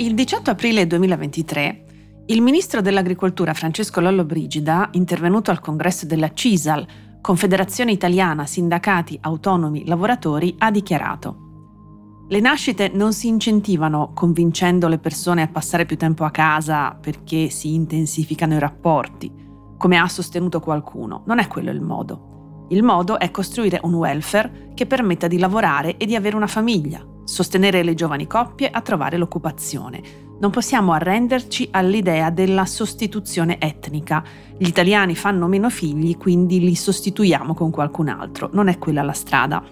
Il 18 aprile 2023 il ministro dell'Agricoltura Francesco Lollobrigida, intervenuto al congresso della CISAL, Confederazione Italiana Sindacati Autonomi Lavoratori, ha dichiarato Le nascite non si incentivano convincendo le persone a passare più tempo a casa perché si intensificano i rapporti, come ha sostenuto qualcuno. Non è quello il modo. Il modo è costruire un welfare che permetta di lavorare e di avere una famiglia, sostenere le giovani coppie a trovare l'occupazione. Non possiamo arrenderci all'idea della sostituzione etnica. Gli italiani fanno meno figli, quindi li sostituiamo con qualcun altro. Non è quella la strada.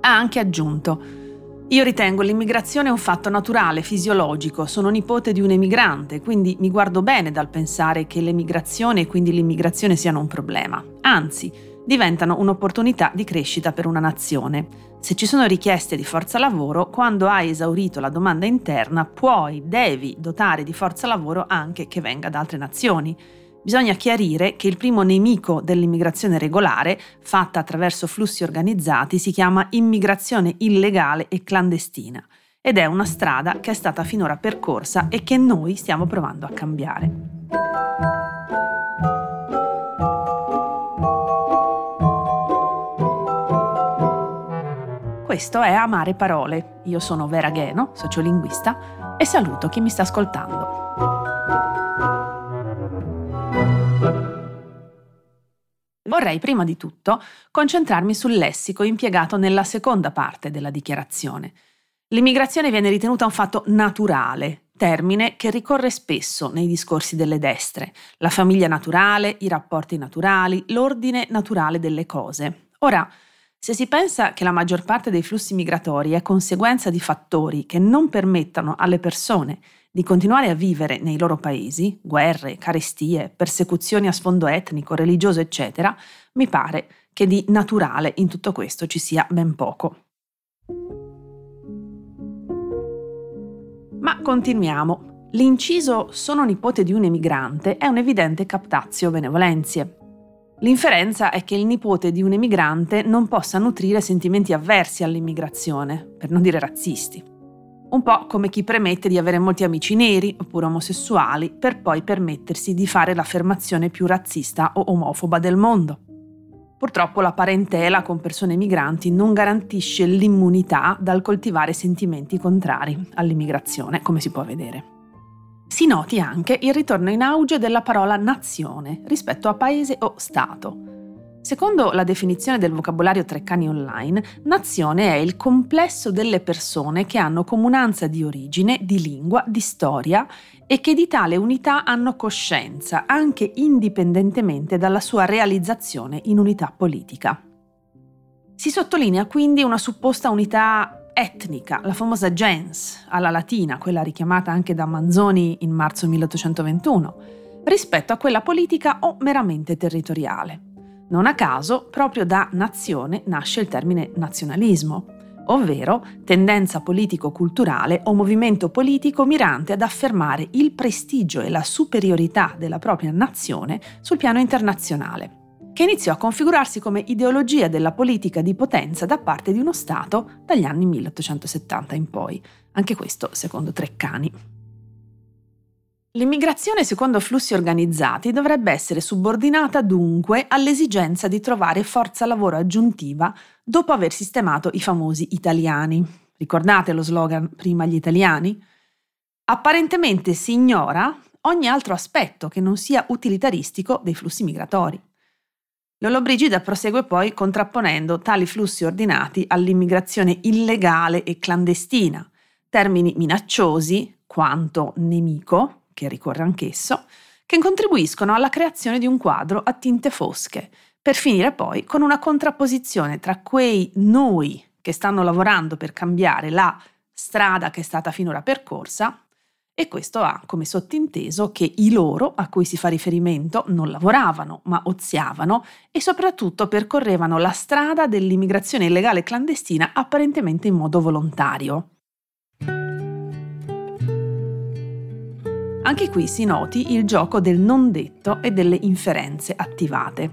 Ha anche aggiunto io ritengo l'immigrazione un fatto naturale, fisiologico, sono nipote di un emigrante, quindi mi guardo bene dal pensare che l'emigrazione e quindi l'immigrazione siano un problema. Anzi, diventano un'opportunità di crescita per una nazione. Se ci sono richieste di forza lavoro, quando hai esaurito la domanda interna, puoi, devi dotare di forza lavoro anche che venga da altre nazioni. Bisogna chiarire che il primo nemico dell'immigrazione regolare, fatta attraverso flussi organizzati, si chiama immigrazione illegale e clandestina ed è una strada che è stata finora percorsa e che noi stiamo provando a cambiare. Questo è Amare Parole. Io sono Vera Gheno, sociolinguista, e saluto chi mi sta ascoltando. Vorrei prima di tutto concentrarmi sul lessico impiegato nella seconda parte della dichiarazione. L'immigrazione viene ritenuta un fatto naturale, termine che ricorre spesso nei discorsi delle destre, la famiglia naturale, i rapporti naturali, l'ordine naturale delle cose. Ora, se si pensa che la maggior parte dei flussi migratori è conseguenza di fattori che non permettano alle persone di continuare a vivere nei loro paesi, guerre, carestie, persecuzioni a sfondo etnico, religioso, eccetera, mi pare che di naturale in tutto questo ci sia ben poco. Ma continuiamo. L'inciso sono nipote di un emigrante è un evidente captazio benevolenzie. L'inferenza è che il nipote di un emigrante non possa nutrire sentimenti avversi all'immigrazione, per non dire razzisti. Un po' come chi premette di avere molti amici neri oppure omosessuali per poi permettersi di fare l'affermazione più razzista o omofoba del mondo. Purtroppo la parentela con persone migranti non garantisce l'immunità dal coltivare sentimenti contrari all'immigrazione, come si può vedere si noti anche il ritorno in auge della parola nazione rispetto a paese o Stato. Secondo la definizione del vocabolario Treccani Online, nazione è il complesso delle persone che hanno comunanza di origine, di lingua, di storia e che di tale unità hanno coscienza, anche indipendentemente dalla sua realizzazione in unità politica. Si sottolinea quindi una supposta unità etnica, la famosa gens alla latina, quella richiamata anche da Manzoni in marzo 1821, rispetto a quella politica o meramente territoriale. Non a caso, proprio da nazione nasce il termine nazionalismo, ovvero tendenza politico-culturale o movimento politico mirante ad affermare il prestigio e la superiorità della propria nazione sul piano internazionale che iniziò a configurarsi come ideologia della politica di potenza da parte di uno Stato dagli anni 1870 in poi, anche questo secondo Treccani. L'immigrazione secondo flussi organizzati dovrebbe essere subordinata dunque all'esigenza di trovare forza lavoro aggiuntiva dopo aver sistemato i famosi italiani. Ricordate lo slogan prima gli italiani? Apparentemente si ignora ogni altro aspetto che non sia utilitaristico dei flussi migratori. Lollobrigida prosegue poi contrapponendo tali flussi ordinati all'immigrazione illegale e clandestina, termini minacciosi quanto nemico, che ricorre anch'esso, che contribuiscono alla creazione di un quadro a tinte fosche, per finire poi con una contrapposizione tra quei noi che stanno lavorando per cambiare la strada che è stata finora percorsa e questo ha come sottinteso che i loro a cui si fa riferimento non lavoravano, ma oziavano e soprattutto percorrevano la strada dell'immigrazione illegale clandestina apparentemente in modo volontario. Anche qui si noti il gioco del non detto e delle inferenze attivate.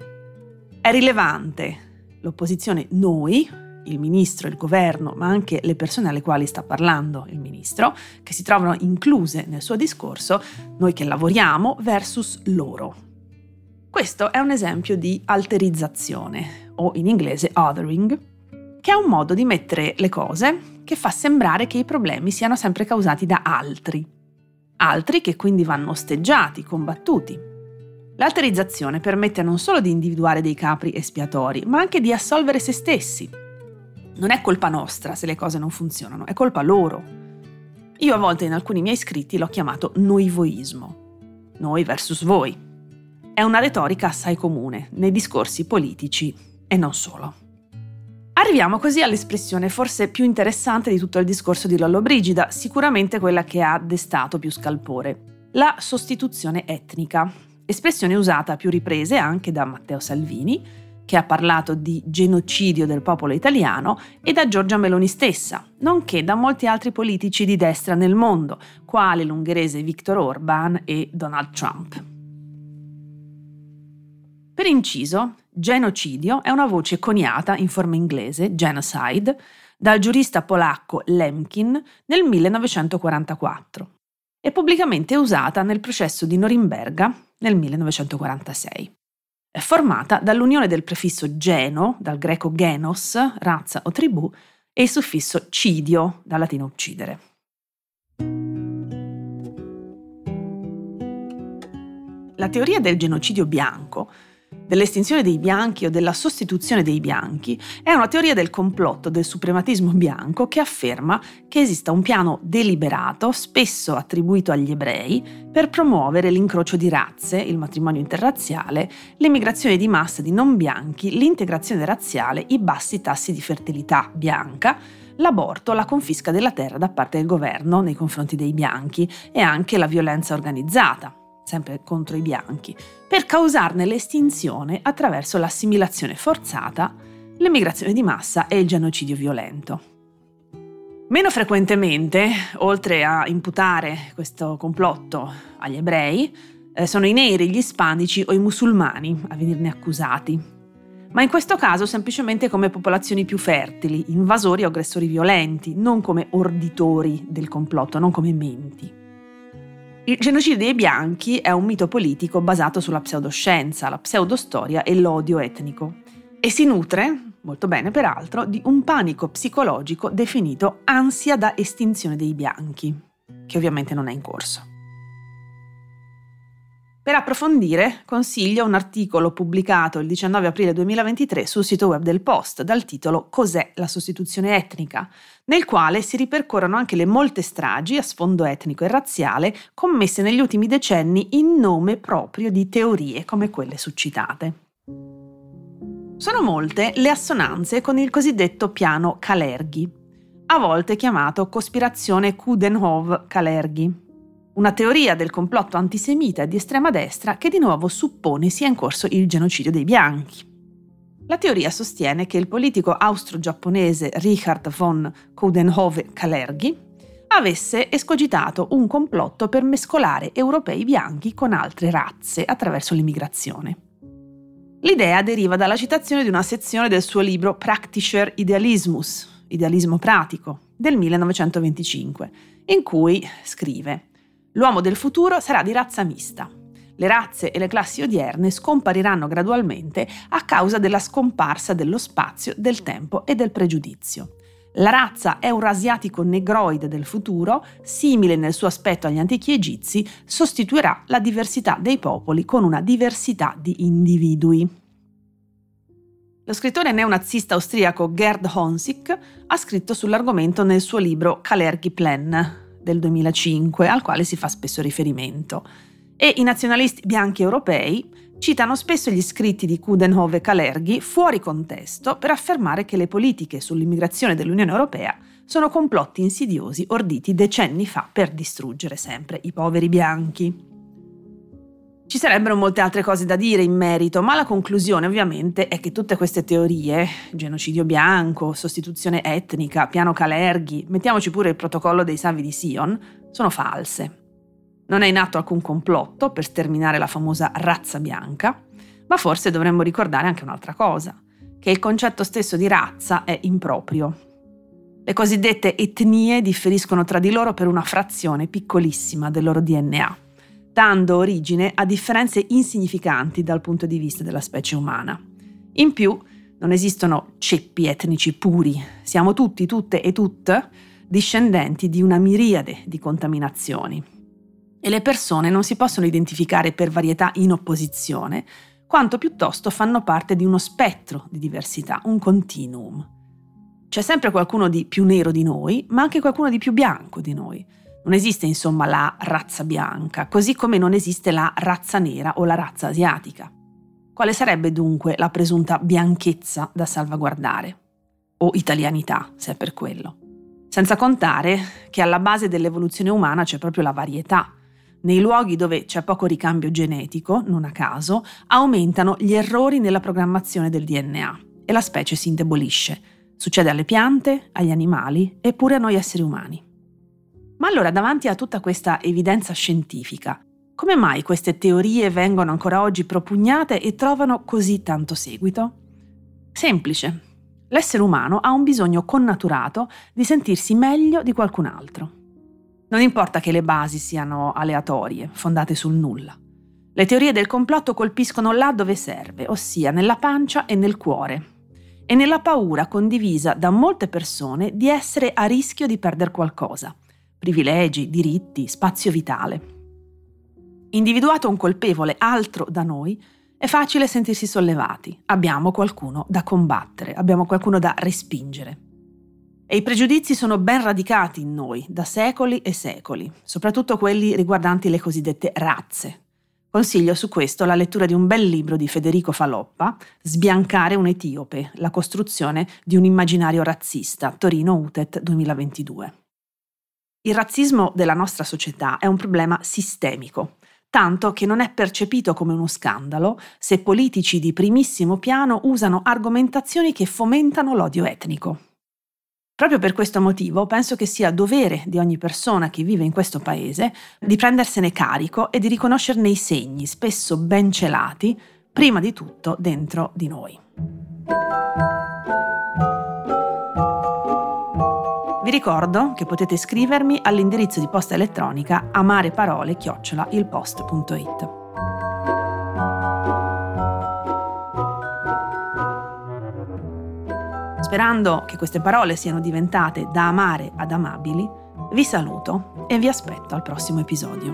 È rilevante l'opposizione noi il ministro, il governo, ma anche le persone alle quali sta parlando il ministro, che si trovano incluse nel suo discorso, noi che lavoriamo, versus loro. Questo è un esempio di alterizzazione, o in inglese othering, che è un modo di mettere le cose che fa sembrare che i problemi siano sempre causati da altri. Altri che quindi vanno osteggiati, combattuti. L'alterizzazione permette non solo di individuare dei capri espiatori, ma anche di assolvere se stessi. Non è colpa nostra se le cose non funzionano, è colpa loro. Io a volte in alcuni miei scritti l'ho chiamato noivoismo. Noi versus voi. È una retorica assai comune nei discorsi politici e non solo. Arriviamo così all'espressione forse più interessante di tutto il discorso di Lollobrigida, sicuramente quella che ha destato più scalpore, la sostituzione etnica, espressione usata a più riprese anche da Matteo Salvini, che ha parlato di genocidio del popolo italiano, e da Giorgia Meloni stessa, nonché da molti altri politici di destra nel mondo, quali l'ungherese Viktor Orban e Donald Trump. Per inciso, genocidio è una voce coniata in forma inglese, genocide, dal giurista polacco Lemkin nel 1944 e pubblicamente usata nel processo di Norimberga nel 1946. È formata dall'unione del prefisso geno, dal greco genos, razza o tribù, e il suffisso cidio, dal latino uccidere. La teoria del genocidio bianco dell'estinzione dei bianchi o della sostituzione dei bianchi è una teoria del complotto del suprematismo bianco che afferma che esista un piano deliberato, spesso attribuito agli ebrei, per promuovere l'incrocio di razze, il matrimonio interrazziale, l'emigrazione di massa di non bianchi, l'integrazione razziale, i bassi tassi di fertilità bianca, l'aborto, la confisca della terra da parte del governo nei confronti dei bianchi e anche la violenza organizzata, sempre contro i bianchi, per causarne l'estinzione attraverso l'assimilazione forzata, l'emigrazione di massa e il genocidio violento. Meno frequentemente, oltre a imputare questo complotto agli ebrei, eh, sono i neri, gli ispanici o i musulmani a venirne accusati. Ma in questo caso semplicemente come popolazioni più fertili, invasori o aggressori violenti, non come orditori del complotto, non come menti. Il genocidio dei bianchi è un mito politico basato sulla pseudoscienza, la pseudostoria e l'odio etnico e si nutre, molto bene peraltro, di un panico psicologico definito ansia da estinzione dei bianchi, che ovviamente non è in corso. Per approfondire consiglio un articolo pubblicato il 19 aprile 2023 sul sito web del Post dal titolo Cos'è la sostituzione etnica, nel quale si ripercorrono anche le molte stragi a sfondo etnico e razziale commesse negli ultimi decenni in nome proprio di teorie come quelle succitate. Sono molte le assonanze con il cosiddetto piano Kalergi, a volte chiamato cospirazione Kudenhove-Kalergi una teoria del complotto antisemita di estrema destra che di nuovo suppone sia in corso il genocidio dei bianchi. La teoria sostiene che il politico austro-giapponese Richard von Coudenhove-Kalergi avesse escogitato un complotto per mescolare europei bianchi con altre razze attraverso l'immigrazione. L'idea deriva dalla citazione di una sezione del suo libro Praktischer Idealismus, idealismo pratico, del 1925, in cui scrive L'uomo del futuro sarà di razza mista. Le razze e le classi odierne scompariranno gradualmente a causa della scomparsa dello spazio, del tempo e del pregiudizio. La razza eurasiatico negroide del futuro, simile nel suo aspetto agli antichi egizi, sostituirà la diversità dei popoli con una diversità di individui. Lo scrittore neonazista austriaco Gerd Honsick ha scritto sull'argomento nel suo libro Kalergi Plan, del 2005, al quale si fa spesso riferimento. E i nazionalisti bianchi europei citano spesso gli scritti di Kudenhove e Kalergi fuori contesto per affermare che le politiche sull'immigrazione dell'Unione Europea sono complotti insidiosi orditi decenni fa per distruggere sempre i poveri bianchi. Ci sarebbero molte altre cose da dire in merito, ma la conclusione ovviamente è che tutte queste teorie, genocidio bianco, sostituzione etnica, piano Calerghi, mettiamoci pure il protocollo dei Savi di Sion, sono false. Non è in atto alcun complotto per sterminare la famosa razza bianca, ma forse dovremmo ricordare anche un'altra cosa, che il concetto stesso di razza è improprio. Le cosiddette etnie differiscono tra di loro per una frazione piccolissima del loro DNA, dando origine a differenze insignificanti dal punto di vista della specie umana. In più, non esistono ceppi etnici puri, siamo tutti, tutte e tutte discendenti di una miriade di contaminazioni. E le persone non si possono identificare per varietà in opposizione, quanto piuttosto fanno parte di uno spettro di diversità, un continuum. C'è sempre qualcuno di più nero di noi, ma anche qualcuno di più bianco di noi. Non esiste insomma la razza bianca, così come non esiste la razza nera o la razza asiatica. Quale sarebbe dunque la presunta bianchezza da salvaguardare? O italianità, se è per quello. Senza contare che alla base dell'evoluzione umana c'è proprio la varietà. Nei luoghi dove c'è poco ricambio genetico, non a caso, aumentano gli errori nella programmazione del DNA e la specie si indebolisce. Succede alle piante, agli animali e pure a noi esseri umani. Ma allora, davanti a tutta questa evidenza scientifica, come mai queste teorie vengono ancora oggi propugnate e trovano così tanto seguito? Semplice. L'essere umano ha un bisogno connaturato di sentirsi meglio di qualcun altro. Non importa che le basi siano aleatorie, fondate sul nulla. Le teorie del complotto colpiscono là dove serve, ossia nella pancia e nel cuore, e nella paura condivisa da molte persone di essere a rischio di perdere qualcosa, privilegi, diritti, spazio vitale. Individuato un colpevole altro da noi, è facile sentirsi sollevati. Abbiamo qualcuno da combattere, abbiamo qualcuno da respingere. E i pregiudizi sono ben radicati in noi da secoli e secoli, soprattutto quelli riguardanti le cosiddette razze. Consiglio su questo la lettura di un bel libro di Federico Faloppa, Sbiancare un etiope, la costruzione di un immaginario razzista, Torino UTET 2022. Il razzismo della nostra società è un problema sistemico tanto che non è percepito come uno scandalo se politici di primissimo piano usano argomentazioni che fomentano l'odio etnico. Proprio per questo motivo penso che sia dovere di ogni persona che vive in questo paese di prendersene carico e di riconoscerne i segni, spesso ben celati, prima di tutto dentro di noi. Vi ricordo che potete scrivermi all'indirizzo di posta elettronica amareparole-ilpost.it. Sperando che queste parole siano diventate da amare ad amabili, vi saluto e vi aspetto al prossimo episodio.